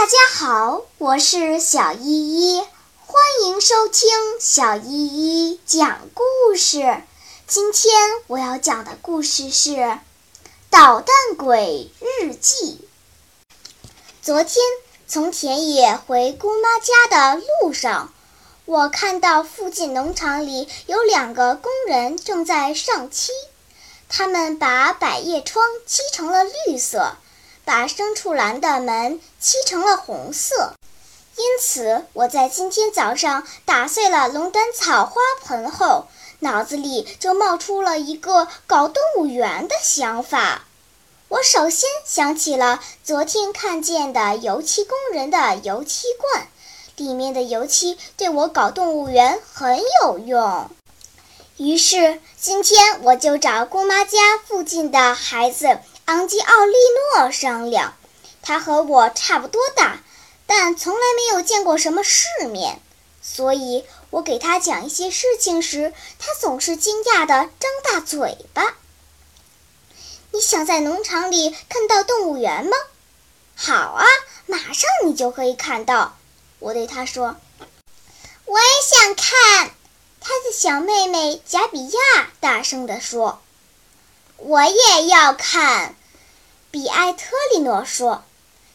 大家好，我是小依依，欢迎收听小依依讲故事。今天我要讲的故事是《捣蛋鬼日记》。昨天从田野回姑妈家的路上，我看到附近农场里有两个工人正在上漆，他们把百叶窗漆成了绿色。把牲畜栏的门漆成了红色，因此我在今天早上打碎了龙胆草花盆后，脑子里就冒出了一个搞动物园的想法。我首先想起了昨天看见的油漆工人的油漆罐，里面的油漆对我搞动物园很有用。于是今天我就找姑妈家附近的孩子。昂吉奥利诺商量，他和我差不多大，但从来没有见过什么世面，所以我给他讲一些事情时，他总是惊讶地张大嘴巴。你想在农场里看到动物园吗？好啊，马上你就可以看到。我对他说：“我也想看。”他的小妹妹贾比亚大声地说：“我也要看。”比埃特里诺说：“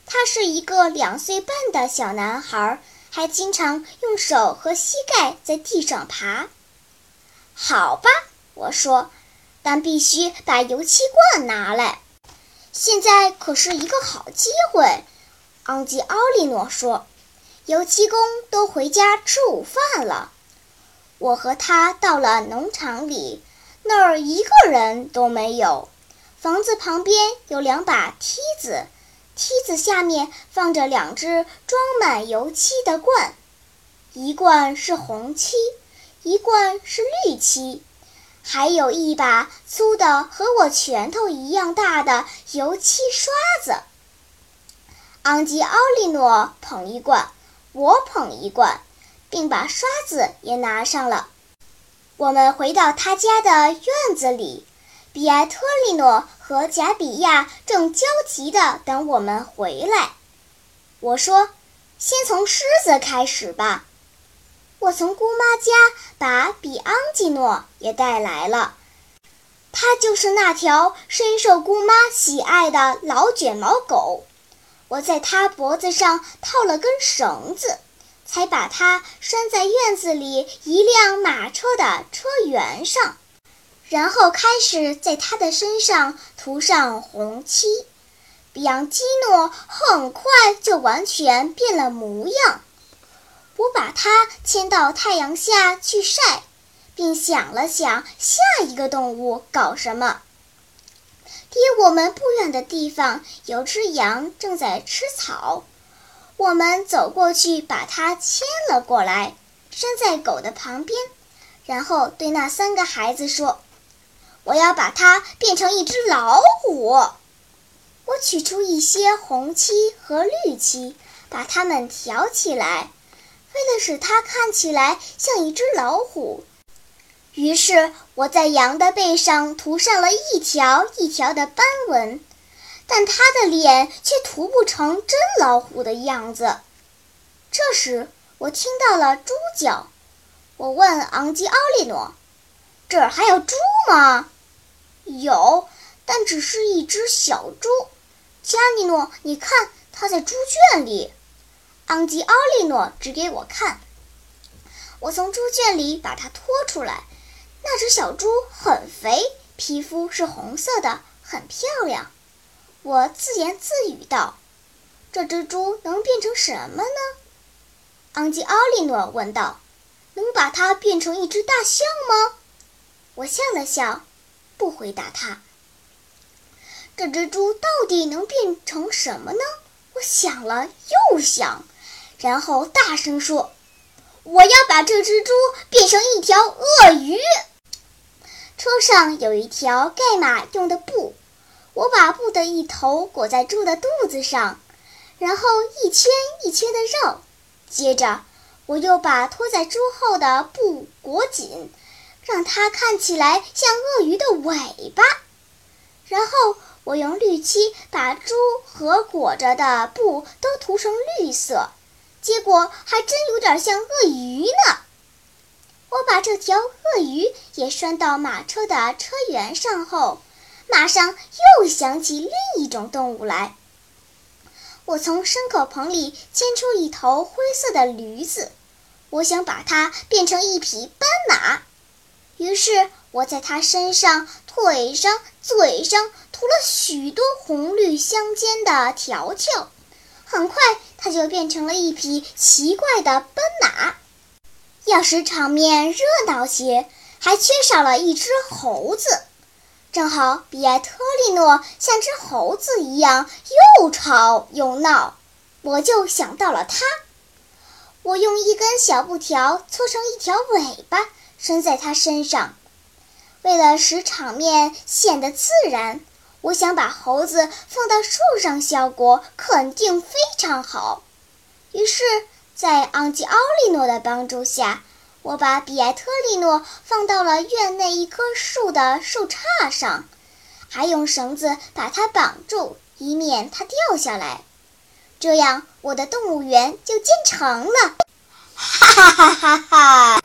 他是一个两岁半的小男孩，还经常用手和膝盖在地上爬。”好吧，我说，但必须把油漆罐拿来。现在可是一个好机会，昂吉奥利诺说：“油漆工都回家吃午饭了。”我和他到了农场里，那儿一个人都没有。房子旁边有两把梯子，梯子下面放着两只装满油漆的罐，一罐是红漆，一罐是绿漆，还有一把粗的和我拳头一样大的油漆刷子。昂吉奥利诺捧一罐，我捧一罐，并把刷子也拿上了。我们回到他家的院子里。比埃特利诺和贾比亚正焦急地等我们回来。我说：“先从狮子开始吧。”我从姑妈家把比昂基诺也带来了，它就是那条深受姑妈喜爱的老卷毛狗。我在它脖子上套了根绳子，才把它拴在院子里一辆马车的车辕上。然后开始在他的身上涂上红漆，比昂基诺很快就完全变了模样。我把它牵到太阳下去晒，并想了想下一个动物搞什么。离我们不远的地方有只羊正在吃草，我们走过去把它牵了过来，拴在狗的旁边，然后对那三个孩子说。我要把它变成一只老虎。我取出一些红漆和绿漆，把它们调起来，为了使它看起来像一只老虎。于是我在羊的背上涂上了一条一条的斑纹，但它的脸却涂不成真老虎的样子。这时我听到了猪叫，我问昂基奥利诺：“这儿还有猪吗？”有，但只是一只小猪。加尼诺，你看，它在猪圈里。昂吉奥利诺指给我看。我从猪圈里把它拖出来。那只小猪很肥，皮肤是红色的，很漂亮。我自言自语道：“这只猪能变成什么呢？”昂吉奥利诺问道：“能把它变成一只大象吗？”我笑了笑。不回答他。这只猪到底能变成什么呢？我想了又想，然后大声说：“我要把这只猪变成一条鳄鱼。”车上有一条盖马用的布，我把布的一头裹在猪的肚子上，然后一圈一圈的绕。接着，我又把拖在猪后的布裹紧。让它看起来像鳄鱼的尾巴，然后我用绿漆把猪和裹着的布都涂成绿色，结果还真有点像鳄鱼呢。我把这条鳄鱼也拴到马车的车辕上后，马上又想起另一种动物来。我从牲口棚里牵出一头灰色的驴子，我想把它变成一匹斑马。于是我在它身上、腿上、嘴上涂了许多红绿相间的条条，很快它就变成了一匹奇怪的斑马。要使场面热闹些，还缺少了一只猴子。正好比埃特利诺像只猴子一样又吵又闹，我就想到了他。我用一根小布条搓成一条尾巴，拴在他身上。为了使场面显得自然，我想把猴子放到树上，效果肯定非常好。于是。在昂吉奥利诺的帮助下，我把比埃特利诺放到了院内一棵树的树杈上，还用绳子把它绑住，以免它掉下来。这样，我的动物园就建成了。哈哈哈哈哈！